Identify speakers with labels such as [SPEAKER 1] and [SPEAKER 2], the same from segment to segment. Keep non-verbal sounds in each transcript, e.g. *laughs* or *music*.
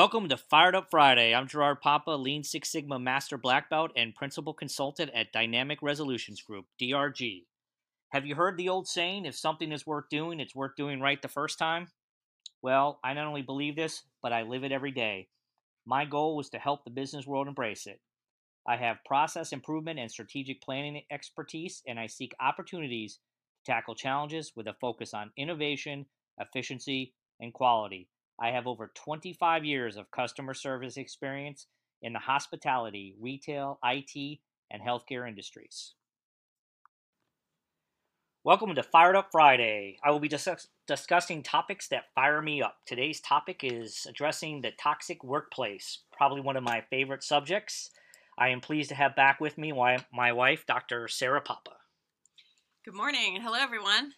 [SPEAKER 1] Welcome to Fired Up Friday. I'm Gerard Papa, Lean Six Sigma Master Black Belt and Principal Consultant at Dynamic Resolutions Group, DRG. Have you heard the old saying, if something is worth doing, it's worth doing right the first time? Well, I not only believe this, but I live it every day. My goal was to help the business world embrace it. I have process improvement and strategic planning expertise, and I seek opportunities to tackle challenges with a focus on innovation, efficiency, and quality. I have over 25 years of customer service experience in the hospitality, retail, IT, and healthcare industries. Welcome to Fired Up Friday. I will be dis- discussing topics that fire me up. Today's topic is addressing the toxic workplace, probably one of my favorite subjects. I am pleased to have back with me my wife, Dr. Sarah Papa.
[SPEAKER 2] Good morning. Hello, everyone.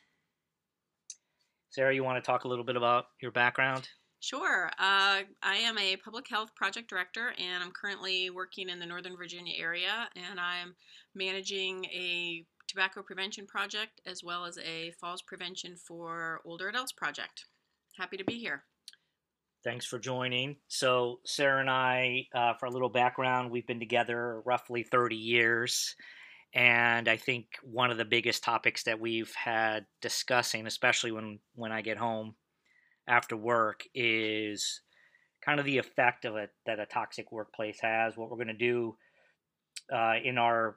[SPEAKER 1] Sarah, you want to talk a little bit about your background?
[SPEAKER 2] Sure. Uh, I am a public health project director, and I'm currently working in the Northern Virginia area, and I'm managing a tobacco prevention project as well as a falls prevention for older adults project. Happy to be here.
[SPEAKER 1] Thanks for joining. So, Sarah and I, uh, for a little background, we've been together roughly 30 years. And I think one of the biggest topics that we've had discussing, especially when, when I get home, after work is kind of the effect of it that a toxic workplace has. What we're going to do uh, in our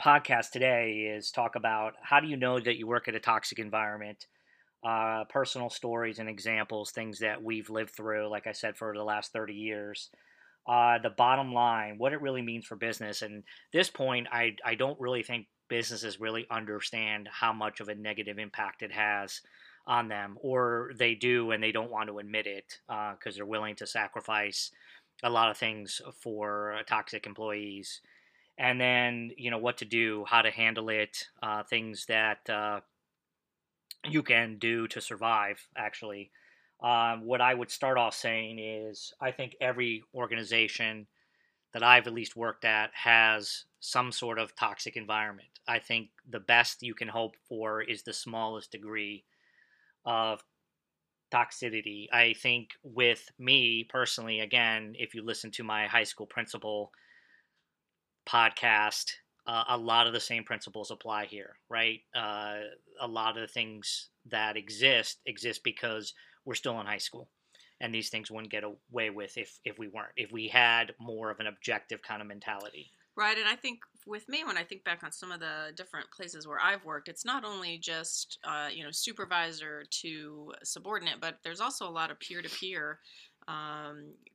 [SPEAKER 1] podcast today is talk about how do you know that you work at a toxic environment, uh, personal stories and examples, things that we've lived through, like I said, for the last 30 years. Uh, the bottom line, what it really means for business. And this point, I, I don't really think businesses really understand how much of a negative impact it has on them, or they do and they don't want to admit it because uh, they're willing to sacrifice a lot of things for uh, toxic employees. And then, you know, what to do, how to handle it, uh, things that uh, you can do to survive, actually. Um, what I would start off saying is I think every organization that I've at least worked at has some sort of toxic environment. I think the best you can hope for is the smallest degree of toxicity. I think with me personally, again, if you listen to my high school principal podcast, uh, a lot of the same principles apply here, right? Uh, a lot of the things that exist exist because we're still in high school, and these things wouldn't get away with if if we weren't. If we had more of an objective kind of mentality.
[SPEAKER 2] Right, and I think with me, when I think back on some of the different places where I've worked, it's not only just uh, you know supervisor to subordinate, but there's also a lot of peer to peer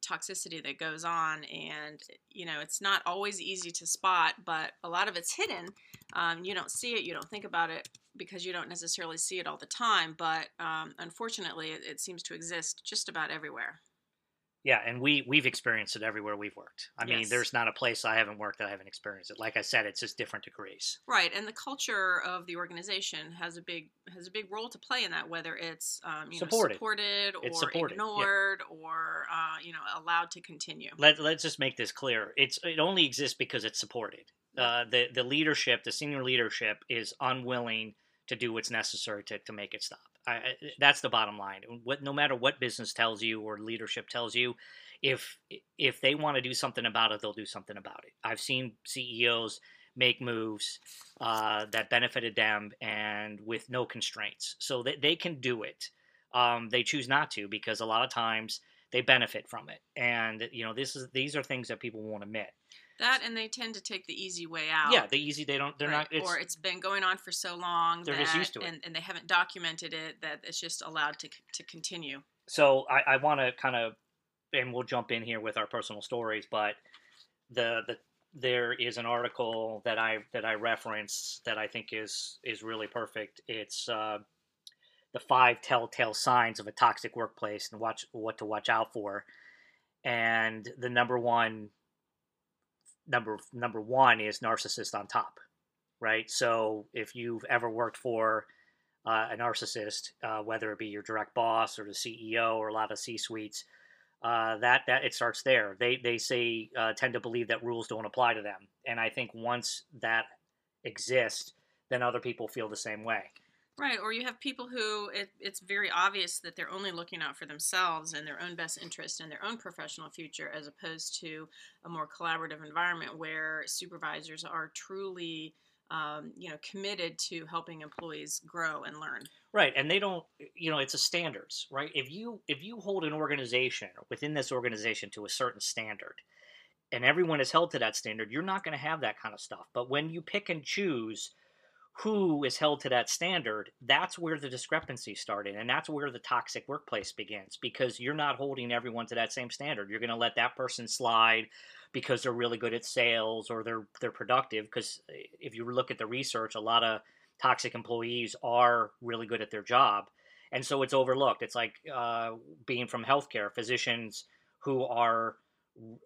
[SPEAKER 2] toxicity that goes on, and you know it's not always easy to spot, but a lot of it's hidden. Um, you don't see it, you don't think about it because you don't necessarily see it all the time, but um, unfortunately, it, it seems to exist just about everywhere.
[SPEAKER 1] Yeah, and we we've experienced it everywhere we've worked. I yes. mean, there's not a place I haven't worked that I haven't experienced it. Like I said, it's just different degrees.
[SPEAKER 2] Right, and the culture of the organization has a big has a big role to play in that. Whether it's um, you supported. know supported or supported. ignored yeah. or uh, you know allowed to continue.
[SPEAKER 1] Let Let's just make this clear. It's it only exists because it's supported. Uh, the the leadership, the senior leadership, is unwilling to do what's necessary to, to make it stop. I, that's the bottom line. What, no matter what business tells you or leadership tells you, if if they want to do something about it, they'll do something about it. I've seen CEOs make moves uh, that benefited them and with no constraints, so they, they can do it. Um, they choose not to because a lot of times they benefit from it, and you know this is these are things that people won't admit.
[SPEAKER 2] That and they tend to take the easy way out.
[SPEAKER 1] Yeah, the easy they don't. They're right. not.
[SPEAKER 2] It's, or it's been going on for so long.
[SPEAKER 1] They're
[SPEAKER 2] that,
[SPEAKER 1] just used to it,
[SPEAKER 2] and, and they haven't documented it that it's just allowed to to continue.
[SPEAKER 1] So I, I want to kind of, and we'll jump in here with our personal stories, but the the there is an article that I that I reference that I think is is really perfect. It's uh, the five telltale signs of a toxic workplace and watch what to watch out for. And the number one number number one is narcissist on top, right? So if you've ever worked for uh, a narcissist, uh, whether it be your direct boss or the CEO or a lot of C suites, uh, that that it starts there. They they say uh, tend to believe that rules don't apply to them, and I think once that exists, then other people feel the same way.
[SPEAKER 2] Right, or you have people who it, it's very obvious that they're only looking out for themselves and their own best interest and their own professional future, as opposed to a more collaborative environment where supervisors are truly, um, you know, committed to helping employees grow and learn.
[SPEAKER 1] Right, and they don't, you know, it's a standards, right? If you if you hold an organization within this organization to a certain standard, and everyone is held to that standard, you're not going to have that kind of stuff. But when you pick and choose who is held to that standard, that's where the discrepancy started. And that's where the toxic workplace begins because you're not holding everyone to that same standard. You're going to let that person slide because they're really good at sales or they're they're productive because eh, if you look at the research a lot of toxic employees are really good at their job and so it's overlooked it's like uh, being from healthcare physicians who are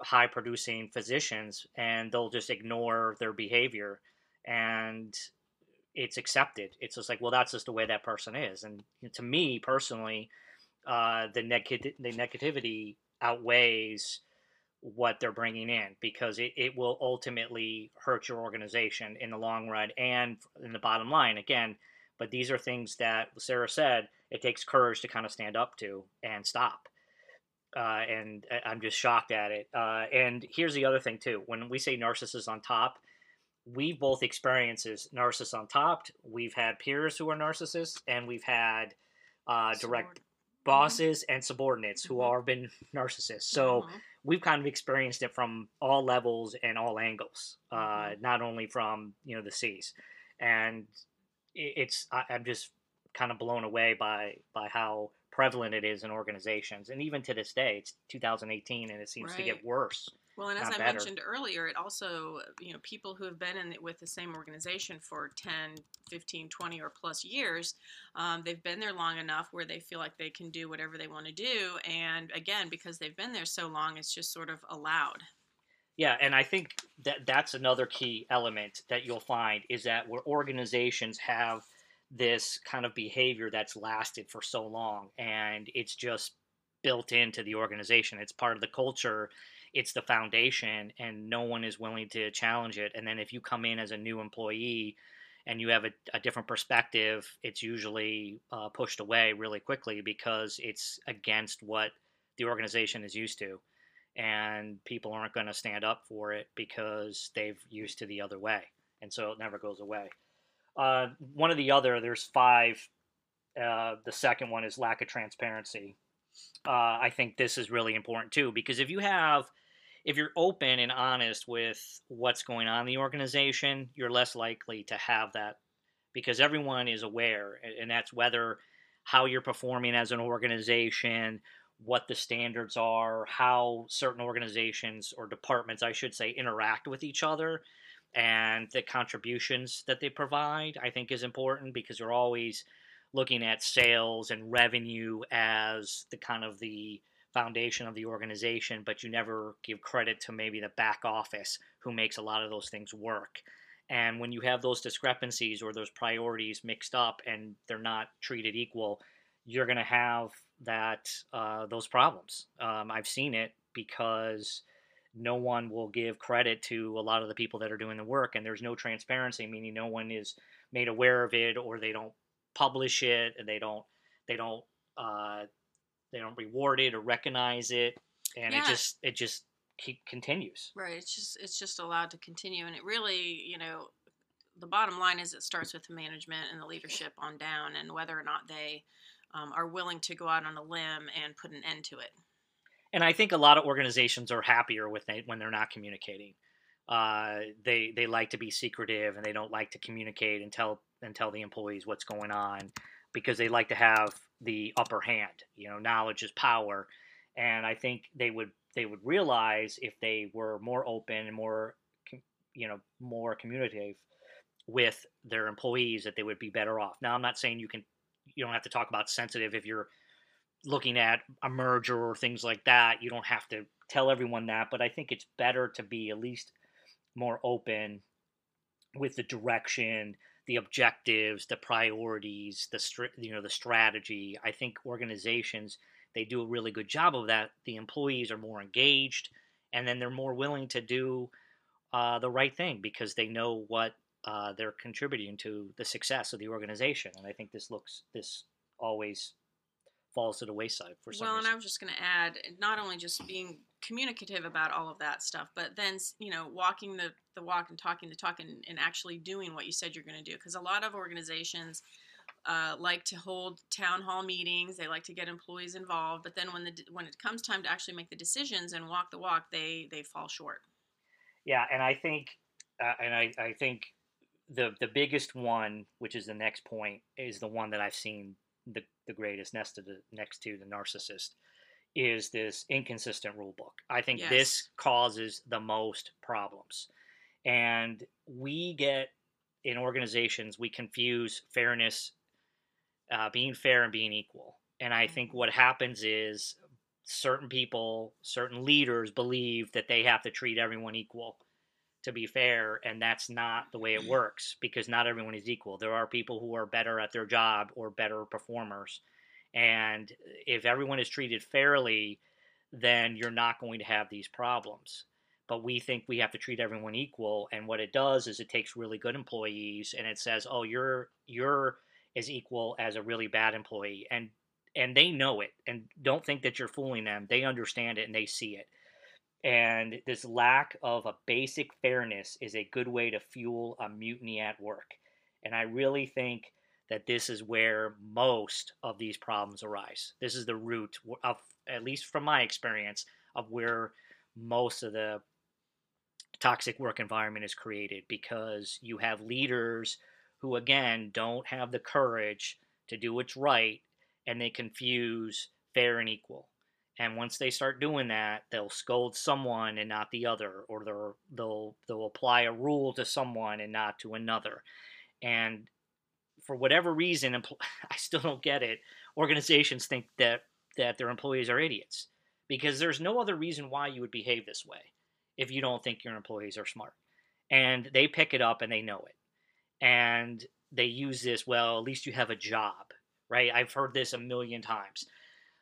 [SPEAKER 1] high producing physicians and they'll just ignore their behavior and it's accepted. It's just like, well, that's just the way that person is. And to me personally, uh, the, neg- the negativity outweighs what they're bringing in because it, it will ultimately hurt your organization in the long run and in the bottom line again but these are things that sarah said it takes courage to kind of stand up to and stop uh, and i'm just shocked at it uh, and here's the other thing too when we say narcissists on top we've both experienced narcissists on top. We've had peers who are narcissists, and we've had uh, direct bosses mm-hmm. and subordinates who mm-hmm. are been narcissists. So mm-hmm. we've kind of experienced it from all levels and all angles, uh, mm-hmm. not only from you know the C's. And it's I, I'm just kind of blown away by by how prevalent it is in organizations, and even to this day, it's 2018, and it seems right. to get worse.
[SPEAKER 2] Well, and as I better. mentioned earlier, it also, you know, people who have been in with the same organization for 10, 15, 20 or plus years, um, they've been there long enough where they feel like they can do whatever they want to do. And again, because they've been there so long, it's just sort of allowed.
[SPEAKER 1] Yeah, and I think that that's another key element that you'll find is that where organizations have this kind of behavior that's lasted for so long and it's just built into the organization. It's part of the culture it's the foundation and no one is willing to challenge it. And then if you come in as a new employee and you have a, a different perspective it's usually uh, pushed away really quickly because it's against what the organization is used to. And people aren't going to stand up for it because they've used to the other way. And so it never goes away. Uh, one of the other there's five uh, the second one is lack of transparency. Uh, I think this is really important too because if you have if you're open and honest with what's going on in the organization, you're less likely to have that because everyone is aware, and that's whether how you're performing as an organization, what the standards are, how certain organizations or departments, I should say, interact with each other, and the contributions that they provide, I think is important because you're always looking at sales and revenue as the kind of the foundation of the organization, but you never give credit to maybe the back office who makes a lot of those things work. And when you have those discrepancies or those priorities mixed up and they're not treated equal, you're going to have that uh, those problems. Um, I've seen it because no one will give credit to a lot of the people that are doing the work, and there's no transparency, meaning no one is made aware of it, or they don't publish it, and they don't they don't uh, they don't reward it or recognize it, and yeah. it just it just keep continues.
[SPEAKER 2] Right. It's just it's just allowed to continue, and it really you know the bottom line is it starts with the management and the leadership on down, and whether or not they um, are willing to go out on a limb and put an end to it.
[SPEAKER 1] And I think a lot of organizations are happier with it when they're not communicating. Uh, they they like to be secretive and they don't like to communicate and tell and tell the employees what's going on because they like to have the upper hand. You know, knowledge is power, and I think they would they would realize if they were more open and more you know more communicative with their employees that they would be better off. Now, I'm not saying you can you don't have to talk about sensitive if you're looking at a merger or things like that. You don't have to tell everyone that, but I think it's better to be at least more open with the direction the objectives, the priorities, the you know the strategy. I think organizations they do a really good job of that. The employees are more engaged, and then they're more willing to do uh, the right thing because they know what uh, they're contributing to the success of the organization. And I think this looks this always falls to the wayside for some
[SPEAKER 2] well
[SPEAKER 1] reason.
[SPEAKER 2] and i was just going to add not only just being communicative about all of that stuff but then you know walking the, the walk and talking the talk and, and actually doing what you said you're going to do because a lot of organizations uh, like to hold town hall meetings they like to get employees involved but then when the when it comes time to actually make the decisions and walk the walk they they fall short.
[SPEAKER 1] Yeah and i think uh, and I, I think the the biggest one which is the next point is the one that i've seen the, the greatest next to the next to the narcissist is this inconsistent rule book. I think
[SPEAKER 2] Yes.
[SPEAKER 1] this causes the most problems. And we get in organizations, we confuse fairness, uh, being fair and being equal. And I think
[SPEAKER 2] Mhm.
[SPEAKER 1] what happens is certain people, certain leaders believe that they have to treat everyone equal to be fair and that's not the way it works because not everyone is equal there are people who are better at their job or better performers and eh, if everyone is treated fairly then you're not going to have these problems. But we think we have to treat everyone equal and what it does is it takes really good employees and it says oh you're you're as equal as a really bad employee and and they know it and don't think that you're fooling them. They understand it and they see it. And this lack of a basic fairness is a good way to fuel a mutiny at work. And I really think that this is where most of these problems arise. This is the root of, at least from my experience, of where most of the toxic work environment is created because you have leaders who, again, don't have the courage to do what's right and they confuse fair and equal. And once they start doing that, they'll scold someone and not the other, or they'll they'll apply a rule to someone and not to another. And for whatever reason, empl- *laughs* I still don't get it. Organizations think that that their employees are idiots because there's no other reason why you would behave this way if you don't think your employees are smart. And they pick it up and they know it. And they use this, well, at least you have a job, right? I've heard this a million times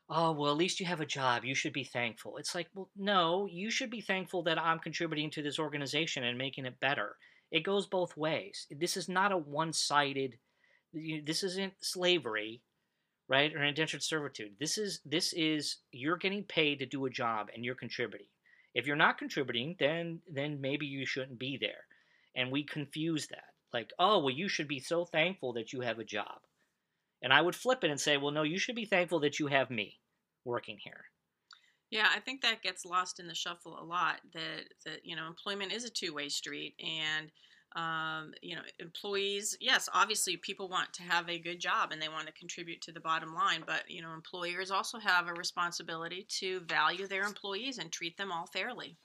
[SPEAKER 1] oh well at least you have a job you should be thankful it's like well no you should be thankful that i'm contributing to this organization and making it better it goes both ways this is not a one-sided you- this isn't slavery right or indentured servitude this is this is you're getting paid to do a job and you're contributing if you're not contributing then then maybe you shouldn't be there and we confuse that like oh well you should be so thankful that you have a job and I would flip it and say, well, no, you should be thankful that you have me working here.
[SPEAKER 2] Yeah, I think that gets lost in the shuffle a lot. That that you know, employment is a two way street, and um, you know, employees. Yes, obviously, people want to have a good job and they want to contribute to the bottom line. But you know, employers also have a responsibility to value their employees and treat them all fairly.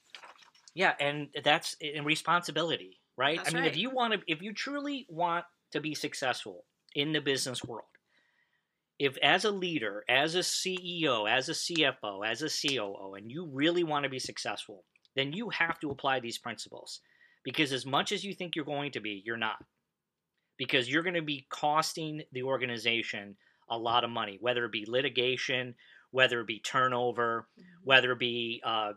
[SPEAKER 1] Yeah, and that's in responsibility, right?
[SPEAKER 2] That's
[SPEAKER 1] I mean,
[SPEAKER 2] right.
[SPEAKER 1] if you want to, if you truly want to be successful in the business world, if as a leader, as a CEO, as a CFO, as a COO, and you really want to be successful, then you have to apply these principles. Because as much as you think you're going to be, you're not. Because you're going to be costing the organization a lot of money, whether it be litigation, whether it be turnover, whether it be uh,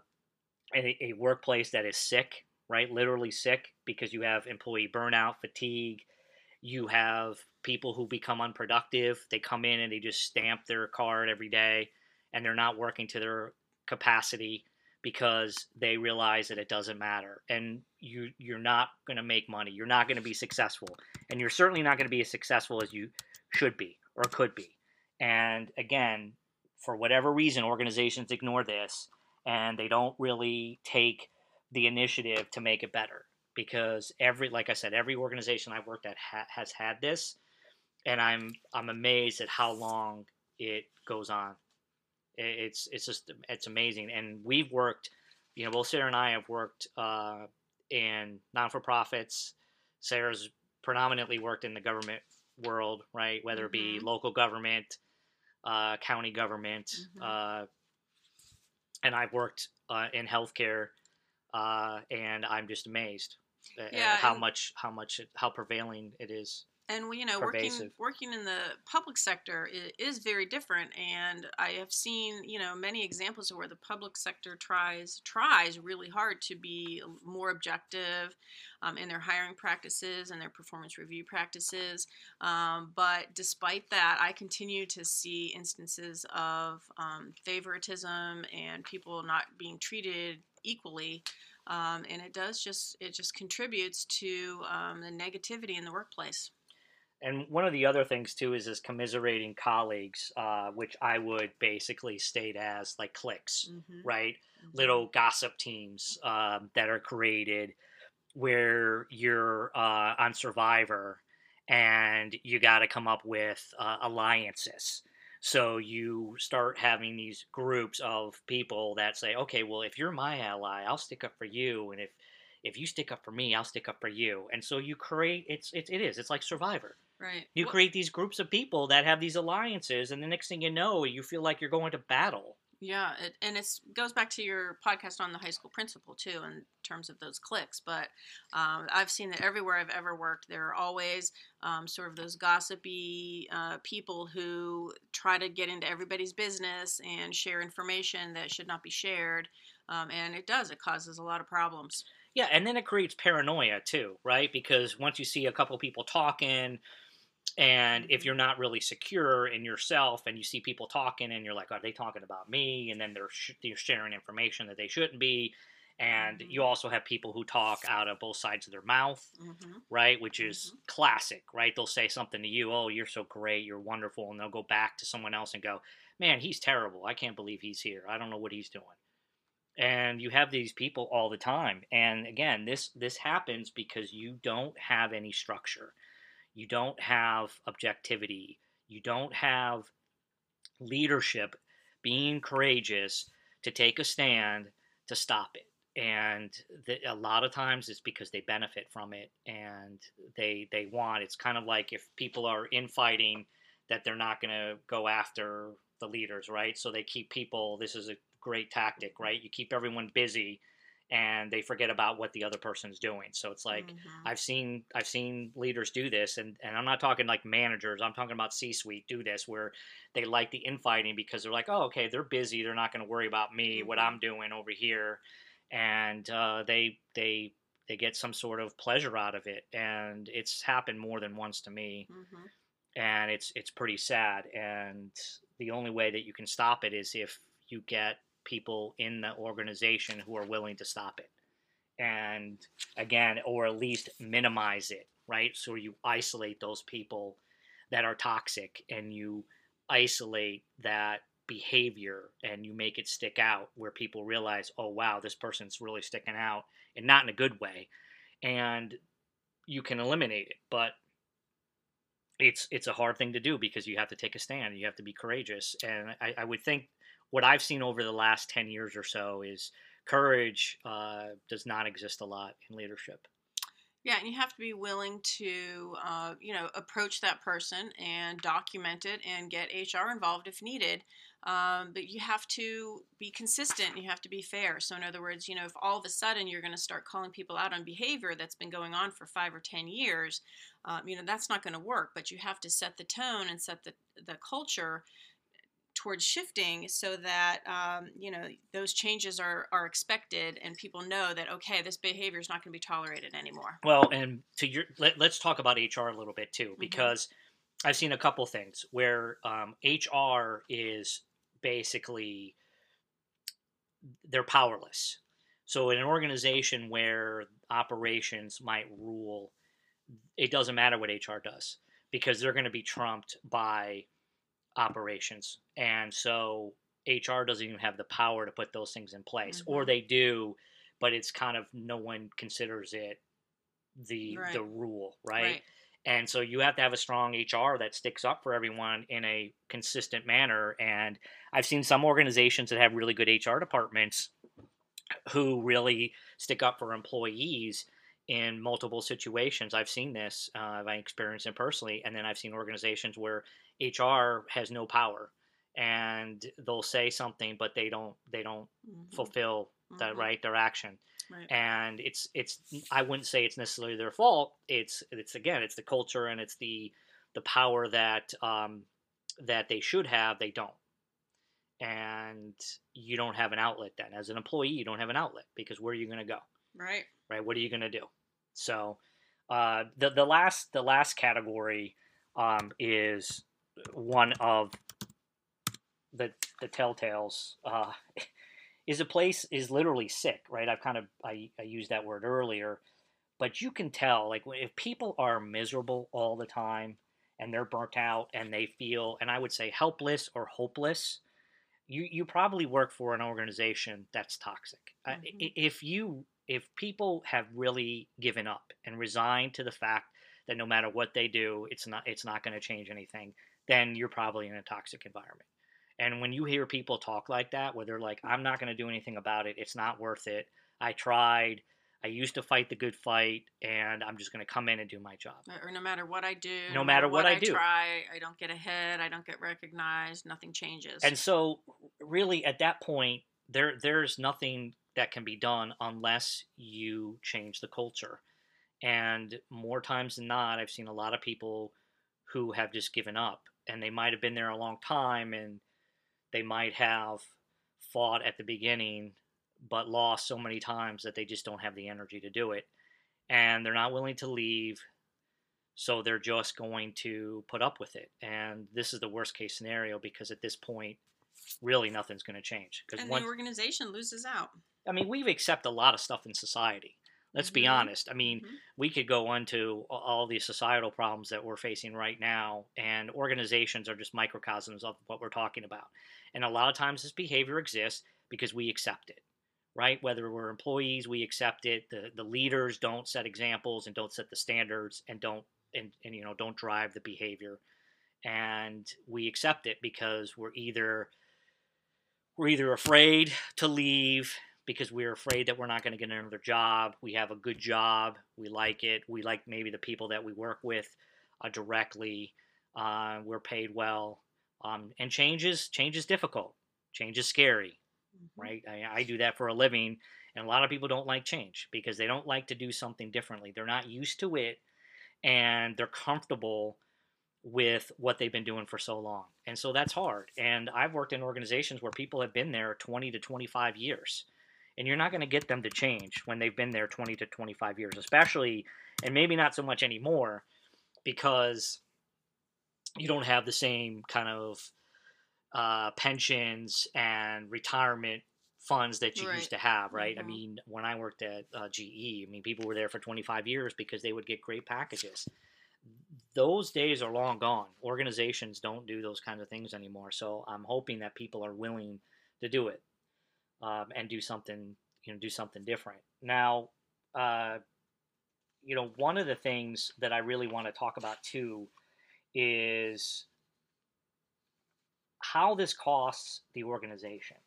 [SPEAKER 1] a, a workplace that is sick, right? Literally sick because you have employee burnout, fatigue. You have people who become unproductive. They come in and they just stamp their card every day and they're not working to their capacity because they realize that it doesn't matter and you you're not going to make money you're not going to be successful and you're certainly not going to be as successful as you should be or could be. And again for whatever reason organizations ignore this and they don't really take the initiative to make it better because every like i said every organization i've worked at ha- has had this and i'm i'm amazed at how long it goes on it's it's just it's amazing and we've worked you know both sarah and i have worked uh, in non-for-profits sarah's predominantly worked in the government world right whether it be
[SPEAKER 2] Mhm.
[SPEAKER 1] local government uh, county government
[SPEAKER 2] Mhm.
[SPEAKER 1] uh, and i've worked uh, in healthcare uh, and i'm just amazed at
[SPEAKER 2] Yeah,
[SPEAKER 1] how much how much how prevailing it is
[SPEAKER 2] and you know working
[SPEAKER 1] pervasive.
[SPEAKER 2] working in the public sector is very different and i have seen you know many examples of where the public sector tries tries really hard to be more objective um, in their hiring practices and their performance review practices. Um, but despite that i continue to see instances of um, favoritism and people not being treated equally. Um, and it does just it just contributes to um, the negativity in the workplace
[SPEAKER 1] And one of the other things too is is commiserating colleagues, uh, which I would basically state as like cliques,
[SPEAKER 2] Mhm.
[SPEAKER 1] right?
[SPEAKER 2] Mhm.
[SPEAKER 1] Little gossip teams um, that are created where you're uh, on Survivor and you got to come up with uh, alliances. So you start having these groups of people that say, okay, well, if you're my ally, I'll stick up for you, and if if you stick up for me, I'll stick up for you. And so you create it's it, it is it's like Survivor.
[SPEAKER 2] Right.
[SPEAKER 1] You create these groups of people that have these alliances, and the next thing you know, you feel like you're going to battle.
[SPEAKER 2] Yeah, it, and it goes back to your podcast on the high school principal too, in terms of those cliques. But um, I've seen that everywhere I've ever worked, there are always um, sort of those gossipy uh, people who try to get into everybody's business and share information that should not be shared. Um, and it does; it causes a lot of problems.
[SPEAKER 1] Yeah, and then it creates paranoia too, right? Because once you see a couple people talking, and if you're not really secure in yourself, and you see people talking, and you're like, "Are they talking about me?" and then they're sh- they're sharing information that they shouldn't be, and
[SPEAKER 2] Mhm.
[SPEAKER 1] you also have people who talk out of both sides of their mouth,
[SPEAKER 2] hmm
[SPEAKER 1] right? Which is classic, right? They'll say something to you, "Oh, you're so great, you're wonderful," and they'll go back to someone else and go, "Man, he's terrible. I can't believe he's here. I don't know what he's doing." And you have these people all the time. And again, this this happens because you don't have any structure. You don't have objectivity. You don't have leadership being courageous to take a stand to stop it. And the, a lot of times it's because they benefit from it and they they want it's kind of like if people are infighting that they're not going to go after the leaders right? So they keep people this is a great tactic right? You keep everyone busy and they forget about what the other person's doing so it's like
[SPEAKER 2] Mhm.
[SPEAKER 1] I've seen I've seen leaders do this, and, and I'm not talking like managers. I'm talking about C-suite do this, where they like the infighting because they're like, oh, okay, they're busy. They're not going to worry about me, what
[SPEAKER 2] Mhm.
[SPEAKER 1] I'm doing over here, and uh, they they they get some sort of pleasure out of it. And it's happened more than once to me,
[SPEAKER 2] Mhm.
[SPEAKER 1] and it's it's pretty sad. And the only way that you can stop it is if you get people in the organization who are willing to stop it. And again or at least minimize it right? So you isolate those people that are toxic and you isolate that behavior and you make it stick out where people realize oh wow this person's really sticking out and not in a good way. And you can eliminate it but it's it's a hard thing to do because you have to take a stand. You have to be courageous. And i, I would think what i've seen over the last 10 years or so is courage uh, does not exist a lot in leadership
[SPEAKER 2] Yeah, and you have to be willing to, uh, you know, approach that person and document it and get HR involved if needed. Um, but you have to be consistent. You have to be fair. So, in other words, you know, if all of a sudden you're going to start calling people out on behavior that's been going on for five or ten years, um, you know, that's not going to work. But you have to set the tone and set the the culture towards shifting so that um, you know those changes are are expected and people know that okay this behavior is not going to be tolerated anymore
[SPEAKER 1] Well, and to your let, let's talk about HR a little bit too,
[SPEAKER 2] Mhm.
[SPEAKER 1] because I've seen a couple things where um, HR is basically they're powerless. So in an organization where operations might rule, it doesn't matter what HR does because they're going to be trumped by operations, and so HR doesn't even have the power to put those things in place, or
[SPEAKER 2] Mhm.
[SPEAKER 1] they do, but it's kind of no one considers it the
[SPEAKER 2] Right.
[SPEAKER 1] the rule, right? And so you have to have a strong HR that sticks up for everyone in a consistent manner. And I've seen some organizations that have really good HR departments who really stick up for employees in multiple situations. I've seen this, uh, I experienced it personally. And then I've seen organizations where HR has no power and they'll say something, but they don't, they don't
[SPEAKER 2] Mhm.
[SPEAKER 1] fulfill the
[SPEAKER 2] Mhm.
[SPEAKER 1] right their action.
[SPEAKER 2] Right.
[SPEAKER 1] and it's it's I wouldn't say it's necessarily their fault. It's it's again it's the culture and it's the the power that um, that they should have they don't, and you don't have an outlet then as an employee you don't have an outlet because where are you going to go
[SPEAKER 2] Right.
[SPEAKER 1] right? What are you going to do? So uh, the the last the last category um, is one of the the telltales. Uh, *laughs* is a place is literally sick, right? I've kind of I, I used that word earlier, but you can tell like if people are miserable all the time and they're burnt out and they feel and I would say helpless or hopeless, you you probably work for an organization that's toxic. Uh,
[SPEAKER 2] Mhm.
[SPEAKER 1] i- if you if people have really given up and resigned to the fact that no matter what they do, it's not it's not going to change anything, then you're probably in a toxic environment. And when you hear people talk like that, where they're like, "I'm not going to do anything about it. It's not worth it. I tried. I used to fight the good fight, and I'm just going to come in and do my job."
[SPEAKER 2] Uh, or no matter what I do,
[SPEAKER 1] No matter what I do.
[SPEAKER 2] try, I don't get ahead. I don't get recognized. Nothing changes.
[SPEAKER 1] And so, really, at that point, there there's nothing that can be done unless you change the culture. And more times than not, I've seen a lot of people who have just given up, and they might have been there a long time, and they might have fought at the beginning, but lost so many times that they just don't have the energy to do it, and they're not willing to leave. So they're just going to put up with it, and this is the worst case scenario because at this point, really nothing's going to change. Because
[SPEAKER 2] and the organization loses out.
[SPEAKER 1] I mean, we've accepted a lot of stuff in society. Let's be
[SPEAKER 2] Mhm.
[SPEAKER 1] honest. I mean,
[SPEAKER 2] Mhm.
[SPEAKER 1] we could go into all the societal problems that we're facing right now, and organizations are just microcosms of what we're talking about. And a lot of times this behavior exists because we accept it, right? Whether we're employees, we accept it. The, the leaders don't set examples and don't set the standards and don't and, and you know don't drive the behavior and we accept it because we're either we're either afraid to leave because we're afraid that we're not going to get another job. We have a good job. We like it. We like maybe the people that we work with uh, directly. Uh, we're paid well. Um, and change is, change is difficult. Change is scary,
[SPEAKER 2] Mhm.
[SPEAKER 1] right? I, I do that for a living. And a lot of people don't like change because they don't like to do something differently. They're not used to it and they're comfortable with what they've been doing for so long. And so that's hard. And I've worked in organizations where people have been there 20 to 25 years. And you're not going to get them to change when they've been there 20 to 25 years, especially, and maybe not so much anymore, because you don't have the same kind of uh, pensions and retirement funds that you
[SPEAKER 2] Right.
[SPEAKER 1] used to have, right? I
[SPEAKER 2] Mhm.
[SPEAKER 1] mean, when I worked at uh, GE, I mean, people were there for 25 years because they would get great packages. Those days are long gone. Organizations don't do those kinds of things anymore. So I'm hoping that people are willing to do it um, and do something, you know, do something different. Now, uh, you know, one of the things that I really want to talk about too is how this costs the organization,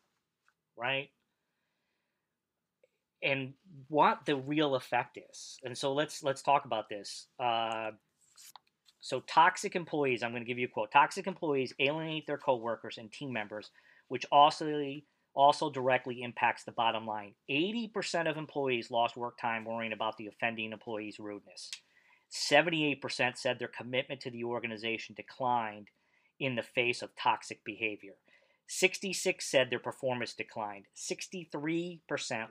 [SPEAKER 1] right? And what the real effect is. And so let's let's talk about this. Uh, so toxic employees, I'm going to give you a quote. Toxic employees alienate their coworkers and team members, which also also directly impacts the bottom line. 80% of employees lost work time worrying about the offending employee's rudeness. 78% said their commitment to the organization declined in the face of toxic behavior. 66 said their performance declined. 63%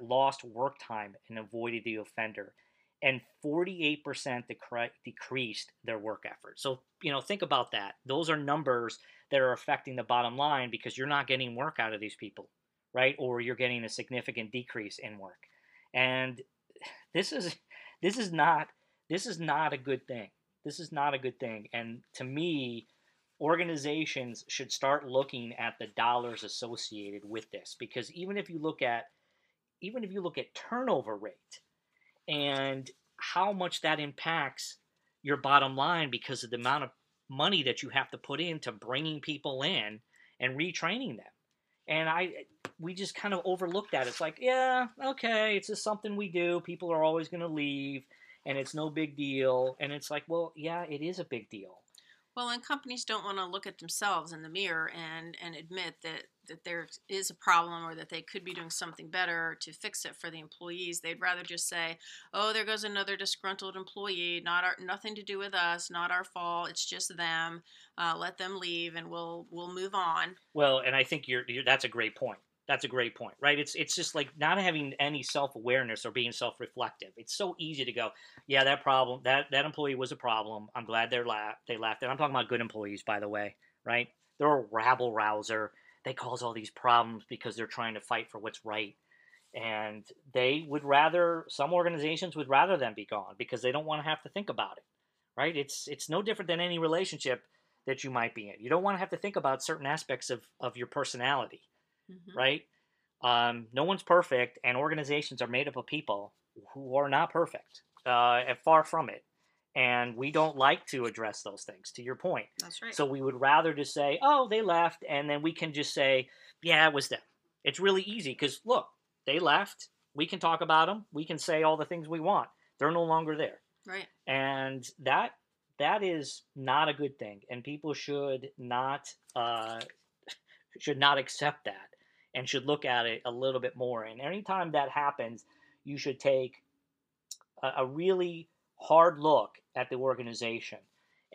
[SPEAKER 1] lost work time and avoided the offender. And 48% decre- decreased their work effort. So, you know, think about that. Those are numbers that are affecting the bottom line because you're not getting work out of these people, right? Or you're getting a significant decrease in work. And *sighs* this is *sighs* this is not this is not a good thing. This is not a good thing. And to me, organizations should start looking at the dollars associated with this because even if you look at even if you look at turnover rate and how much that impacts your bottom line because of the amount of money that you have to put into bringing people in and retraining them and i we just kind of overlooked that. It's like yeah okay it's just something we do. People are always going to leave and it's no big deal. And it's like well yeah it is a big deal.
[SPEAKER 2] Well, and companies don't want to look at themselves in the mirror and and admit that that there is a problem or that they could be doing something better to fix it for the employees. They'd rather just say, "Oh, there goes another disgruntled employee. Not our, nothing to do with us. Not our fault. It's just them. Uh, let them leave, and we'll we'll move on."
[SPEAKER 1] Well, and I think you're, you're that's a great point. That's a great point, right? It's it's just like not having any self awareness or being self reflective. It's so easy to go, yeah, that problem, that that employee was a problem. I'm glad they're la- they left. And I'm talking about good employees, by the way, right? They're a rabble rouser. They cause all these problems because they're trying to fight for what's right. And they would rather some organizations would rather them be gone because they don't want to have to think about it. Right? It's it's no different than any relationship that you might be in. You don't want to have to think about certain aspects of, of your personality mm-hmm. right? Um, no one's perfect, and organizations are made up of people who are not perfect, uh, and far from it. And we don't like to address those things. To your point,
[SPEAKER 2] that's right.
[SPEAKER 1] So we would rather just say, "Oh, they left," and then we can just say, "Yeah, it was them." It's really easy because look, they left. We can talk about them. We can say all the things we want. They're no longer there.
[SPEAKER 2] Right.
[SPEAKER 1] And that that is not a good thing, and people should not uh, should not accept that and should look at it a little bit more. And anytime that happens, you should take a, a really hard look at the organization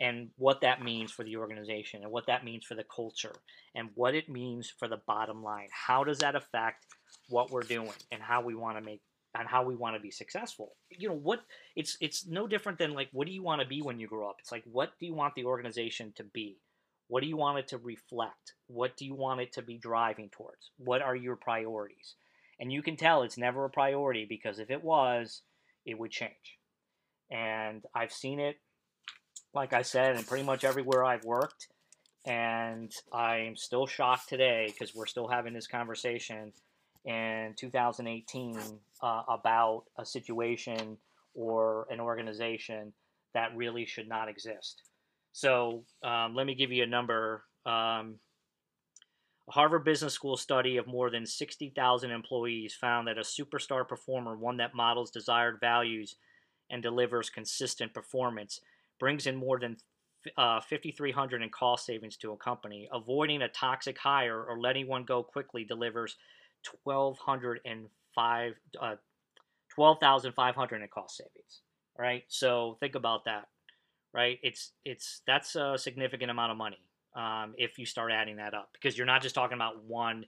[SPEAKER 1] and what that means for the organization and what that means for the culture and what it means for the bottom line. How does that affect what we're doing and how we want to make and how we want to be successful? You know, what it's it's no different than like what do you want to be when you grow up? It's like what do you want the organization to be? What do you want it to reflect? What do you want it to be driving towards? What are your priorities? And you can tell it's never a priority because if it was, it would change. And I've seen it, like I said, in pretty much everywhere I've worked. And I'm still shocked today because we're still having this conversation in 2018 uh, about a situation or an organization that really should not exist. So um, let me give you a number. Um, a Harvard Business School study of more than 60,000 employees found that a superstar performer, one that models desired values and delivers consistent performance, brings in more than uh, 5,300 in cost savings to a company. Avoiding a toxic hire or letting one go quickly delivers 1,205, uh, 12,500 in cost savings. Right, so think about that right? It's it's that's a significant amount of money um, if you start adding that up because you're not just talking about one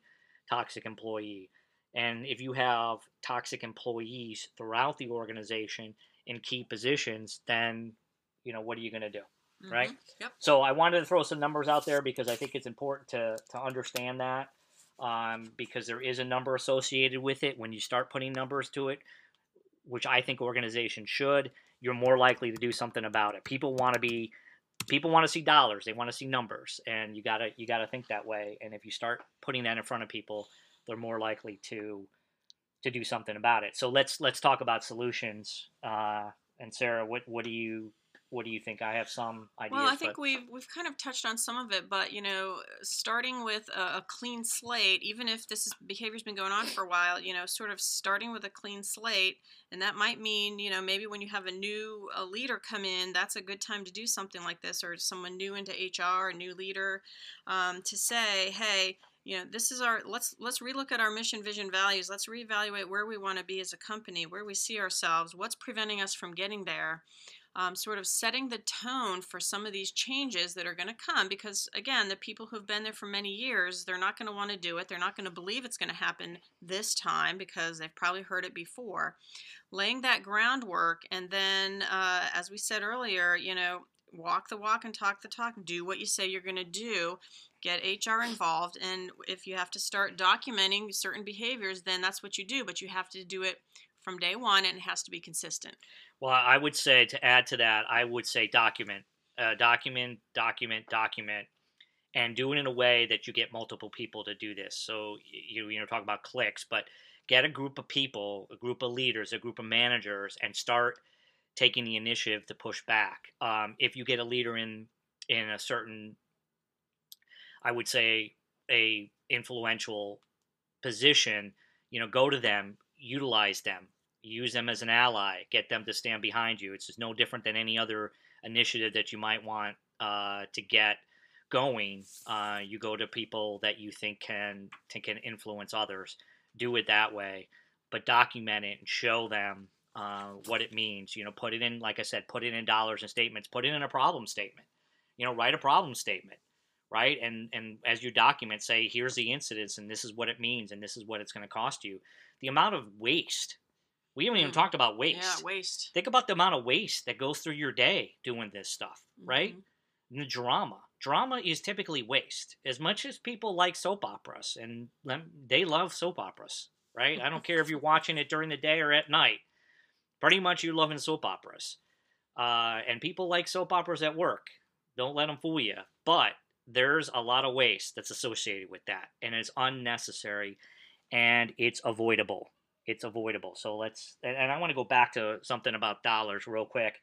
[SPEAKER 1] toxic employee. And if you have toxic employees throughout the organization in key positions, then you know what are you going to do, mm-hmm. right?
[SPEAKER 2] Yep.
[SPEAKER 1] So I wanted to throw some numbers out there because I think it's important to to understand that um, because there is a number associated with it when you start putting numbers to it, which I think organizations should you're more likely to do something about it. People want to be people want to see dollars, they want to see numbers, and you got to you got to think that way. And if you start putting that in front of people, they're more likely to to do something about it. So let's let's talk about solutions. Uh, and Sarah, what what do you what do you think? I have some ideas.
[SPEAKER 2] Well, I think but... we've we've kind of touched on some of it, but you know, starting with a, a, clean slate, even if this is, behavior's been going on for a while, you know, sort of starting with a clean slate, and that might mean, you know, maybe when you have a new a leader come in, that's a good time to do something like this, or someone new into HR, a new leader, um, to say, hey, you know this is our let's let's relook at our mission vision values. Let's reevaluate where we want to be as a company where we see ourselves what's preventing us from getting there um, sort of setting the tone for some of these changes that are going to come because again the people who've been there for many years they're not going to want to do it they're not going to believe it's going to happen this time because they've probably heard it before. Laying that groundwork and then uh, as we said earlier you know walk the walk and talk the talk do what you say you're going to do get hr involved and if you have to start documenting certain behaviors then that's what you do but you have to do it from day one and it has to be consistent
[SPEAKER 1] well, I would say to add to that, I would say document, uh, document, document, document, and do it in a way that you get multiple people to do this. So you you know talk about cliques, but get a group of people, a group of leaders, a group of managers, and start taking the initiative to push back. Um, if you get a leader in in a certain, I would say a influential position, you know, go to them, utilize them, use them as an ally, get them to stand behind you. It's just no different than any other initiative that you might want uh, to get going, uh, you go to people that you think can can influence others. Do it that way, but document it and show them uh, what it means. You know, put it in, like I said, put it in dollars and statements. Put it in a problem statement. You know, write a problem statement, right? And and as you document, say here's the incidents and this is what it means and this is what it's going to cost you. The amount of waste. We haven't even
[SPEAKER 2] Mm.
[SPEAKER 1] talked about waste.
[SPEAKER 2] Yeah, waste.
[SPEAKER 1] Think about the amount of waste that goes through your day doing this stuff, right?
[SPEAKER 2] Mhm.
[SPEAKER 1] And the drama. Drama is typically waste. As much as people like soap operas, and they love soap operas, right? I don't care if you're *laughs* watching it during the day or at night. Pretty much you're loving soap operas. Uh, and people like soap operas at work. Don't let them fool you. But there's a lot of waste that's associated with that, and it's unnecessary, and it's avoidable. It's avoidable. So let's, and I want to go back to something about dollars real quick.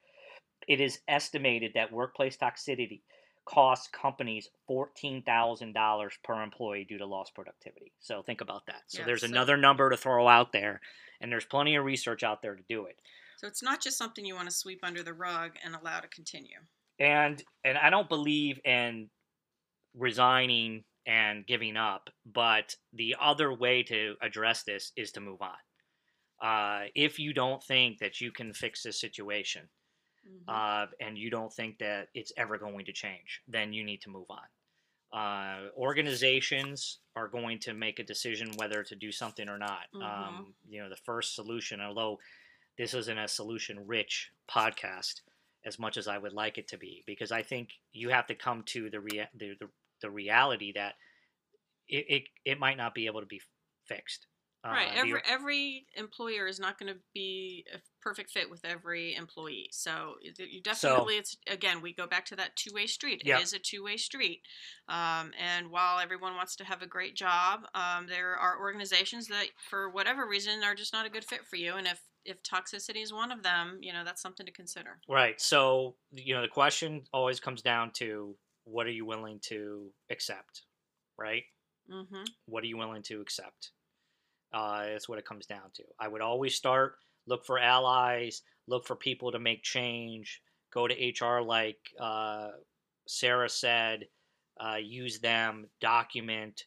[SPEAKER 1] It is estimated that workplace toxicity costs companies $14,000 per employee due to lost productivity. So think about that. So
[SPEAKER 2] Yeah,
[SPEAKER 1] there's
[SPEAKER 2] so-
[SPEAKER 1] another number to throw out there, and there's plenty of research out there to do it.
[SPEAKER 2] So it's not just something you want to sweep under the rug and allow to continue.
[SPEAKER 1] and and I don't believe in resigning and giving up, but the other way to address this is to move on. Uh, if you don't think that you can fix this situation,
[SPEAKER 2] Mhm.
[SPEAKER 1] uh, and you don't think that it's ever going to change, then you need to move on. Uh, organizations are going to make a decision whether to do something or not.
[SPEAKER 2] Mhm.
[SPEAKER 1] Um, you know, the first solution, although this isn't a solution rich podcast as much as I would like it to be, because I think you have to come to the rea- the, the, the reality that it, it, it might not be able to be fixed.
[SPEAKER 2] right.
[SPEAKER 1] Uh,
[SPEAKER 2] Every every employer is not going to be a perfect fit with every employee. So you definitely, it's again, we go back to that two way street.
[SPEAKER 1] Yeah.
[SPEAKER 2] It is a two way street. Um, and while everyone wants to have a great job, um, there are organizations that, for whatever reason, are just not a good fit for you. And if if toxicity is one of them, you know that's something to consider.
[SPEAKER 1] Right. So, you know, the question always comes down to what are you willing to accept? Right?
[SPEAKER 2] Mm-hmm.
[SPEAKER 1] What are you willing to accept? Uh, that's what it comes down to. I would always start look for allies, look for people to make change, go to HR like uh, Sarah said, uh, use them, document,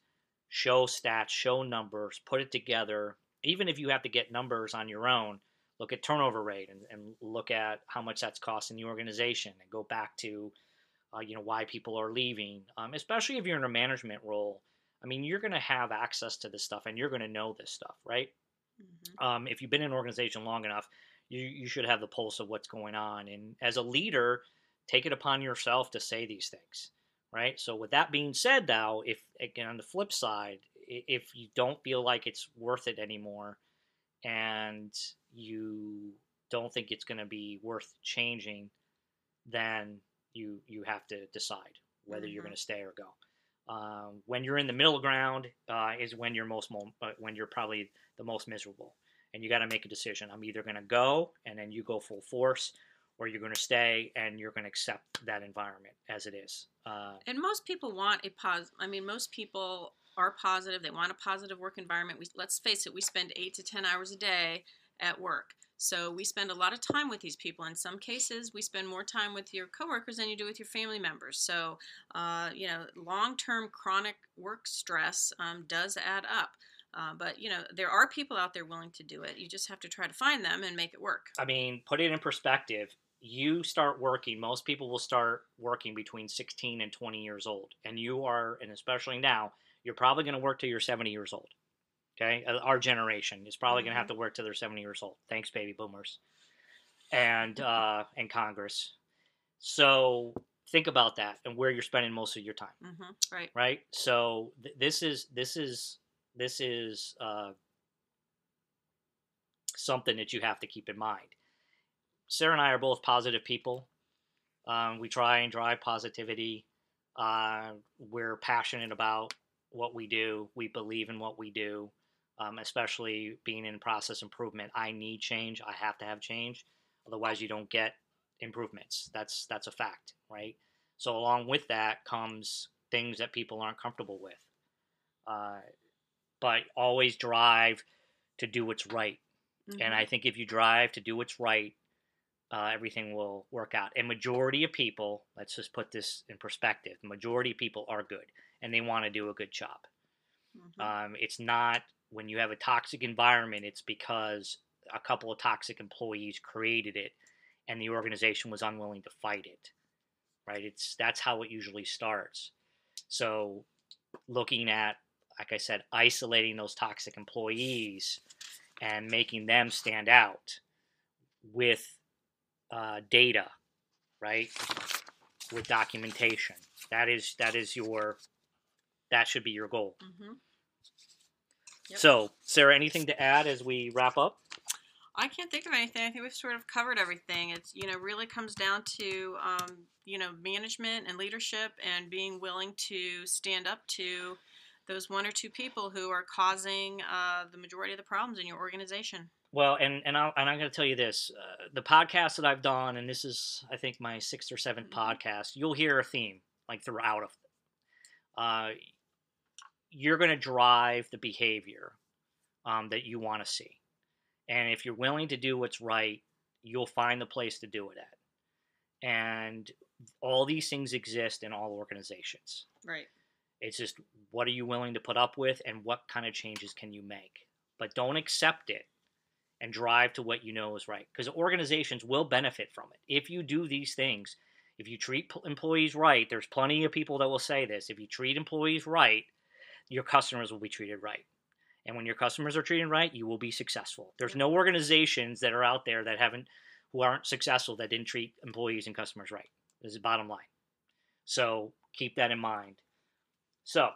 [SPEAKER 1] show stats, show numbers, put it together. Even if you have to get numbers on your own, look at turnover rate and, and look at how much that's costing the organization and go back to uh, you know why people are leaving um, especially if you're in a management role i mean you're going to have access to this stuff and you're going to know this stuff right
[SPEAKER 2] Mm-hmm.
[SPEAKER 1] um, if you've been in an organization long enough you, you should have the pulse of what's going on and as a leader take it upon yourself to say these things right so with that being said now if again on the flip side if you don't feel like it's worth it anymore and you don't think it's going to be worth changing then you you have to decide whether you're
[SPEAKER 2] Mhm.
[SPEAKER 1] going to stay or go um, when you're in the middle ground uh, is when you're most mo- uh, when you're probably the most miserable and you got to make a decision i'm either going to go and then you go full force or you're going to stay and you're going to accept that environment as it is uh,
[SPEAKER 2] And most people want a pos. I mean, most people are positive. They want a positive work environment. We let's face it. We spend eight to ten hours a day at work, so we spend a lot of time with these people. In some cases, we spend more time with your coworkers than you do with your family members. So, uh, you know, long-term chronic work stress um, does add up. Uh, but you know, there are people out there willing to do it. You just have to try to find them and make it work.
[SPEAKER 1] I mean, put it in perspective. You start working, most people will start working between 16 and 20 years old. And you are, and especially now, you're probably going to work till you're 70 years old. Okay? Uh, Our generation is probably going to have to work till they're 70 years old. Thanks, baby boomers. And, uh, *laughs* and Congress. So think about that and where you're spending most of your time
[SPEAKER 2] hmm right.
[SPEAKER 1] right? So th- this is this is this is uh, something that you have to keep in mind. Sarah and I are both positive people. Um, we try and drive positivity. Uh, we're passionate about what we do. We believe in what we do, um, especially being in process improvement. I need change. I have to have change. Otherwise, you don't get improvements. That's that's a fact, right? So along with that comes things that people aren't comfortable with. Uh, but always drive to do what's right. And
[SPEAKER 2] Mhm.
[SPEAKER 1] I think if you drive to do what's right, uh, everything will work out. And majority of people, let's just put this in perspective, majority of people are good and they want to do a good job.
[SPEAKER 2] Mhm.
[SPEAKER 1] Um, it's not when you have a toxic environment, it's because a couple of toxic employees created it and the organization was unwilling to fight it. Right? It's that's how it usually starts. So looking at like I said, isolating those toxic employees and making them stand out with uh, data, right? With documentation. That is that is your that should be your goal.
[SPEAKER 2] Mhm. Yep.
[SPEAKER 1] So, Sarah, anything to add as we wrap up?
[SPEAKER 2] I can't think of anything. I think we've sort of covered everything. It's you know really comes down to um, you know management and leadership and being willing to stand up to those one or two people who are causing uh, the majority of the problems in your organization.
[SPEAKER 1] Well, and and, and I'm going to tell you this: uh, the podcast that I've done, and this is I think my sixth or 7th
[SPEAKER 2] Mhm.
[SPEAKER 1] podcast. You'll hear a theme like throughout of. Uh, you're going to drive the behavior um, that you want to see, and if you're willing to do what's right, you'll find the place to do it at. And all these things exist in all organizations.
[SPEAKER 2] Right.
[SPEAKER 1] It's just what are you willing to put up with and what kind of changes can you make? But don't accept it and drive to what you know is right because organizations will benefit from it. If you do these things, if you treat employees right, there's plenty of people that will say this. If you treat employees right, your customers will be treated right. And when your customers are treated right, you will be successful. There's no organizations that are out there that haven't who aren't successful that didn't treat employees and customers right. This is the bottom line. So keep that in mind. So,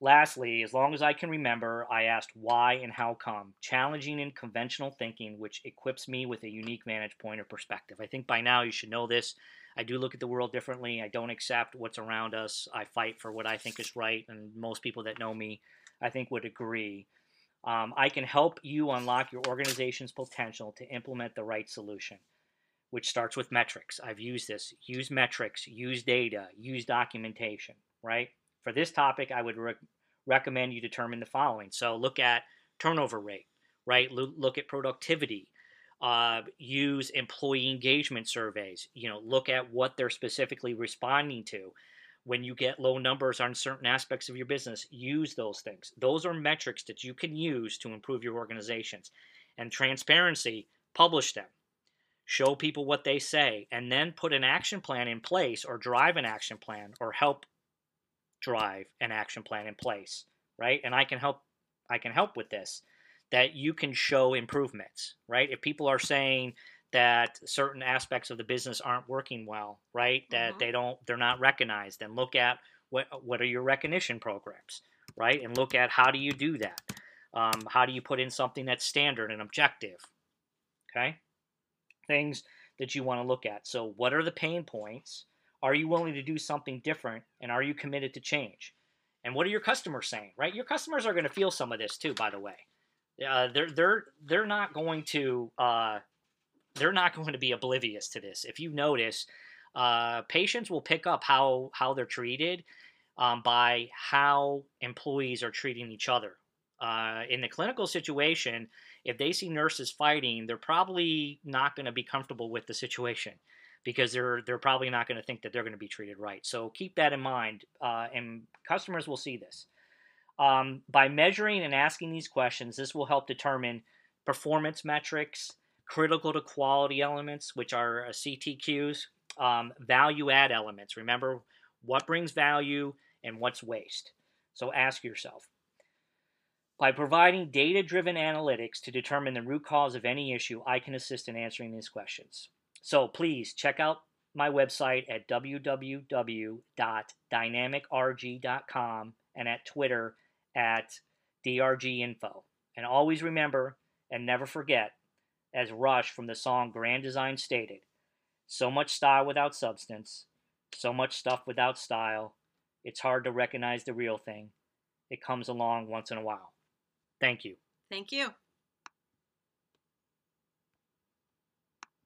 [SPEAKER 1] lastly, as long as I can remember, I asked why and how come, challenging and conventional thinking, which equips me with a unique vantage point or perspective. I think by now you should know this. I do look at the world differently. I don't accept what's around us. I fight for what I think is right, and most people that know me, I think, would agree. Um, I can help you unlock your organization's potential to implement the right solution, which starts with metrics. I've used this. Use metrics, use data, use documentation, right? For this topic, I would re- recommend you determine the following. So look at turnover rate, right? Lo- look at productivity. Uh, use employee engagement surveys. You know, look at what they're specifically responding to. When you get low numbers on certain aspects of your business, use those things. Those are metrics that you can use to improve your organizations. And transparency, publish them. Show people what they say, and then put an action plan in place or drive an action plan or help drive an action plan in place, right? And I can help I can help with this that you can show improvements, right? If people are saying that certain aspects of the business aren't working well, right? That
[SPEAKER 2] Mhm.
[SPEAKER 1] they don't they're not recognized, then look at what what are your recognition programs, right? And look at how do you do that? Um, how do you put in something that's standard and objective? Okay? Things that you want to look at. So what are the pain points? Are you willing to do something different? And are you committed to change? And what are your customers saying? Right? Your customers are going to feel some of this too, by the way. Uh, they're they're they're not going to uh, they're not going to be oblivious to this. If you notice, uh, patients will pick up how how they're treated um, by how employees are treating each other. Uh, in the clinical situation, if they see nurses fighting, they're probably not going to be comfortable with the situation because they're they're probably not going to think that they're going to be treated right. So keep that in mind, uh, and customers will see this. Um, by measuring and asking these questions, this will help determine performance metrics, critical to quality elements, which are uh, CTQs, um, value add elements. Remember what brings value and what's waste. So ask yourself. By providing data driven analytics to determine the root cause of any issue, I can assist in answering these questions. So please check out my website at www.dynamicrg.com and at Twitter at DRG Info. And always remember and never forget, as Rush from the song Grand Design stated, so much style without substance, so much stuff without style. It's hard to recognize the real thing. It comes along once in a while. Thank you.
[SPEAKER 2] Thank you.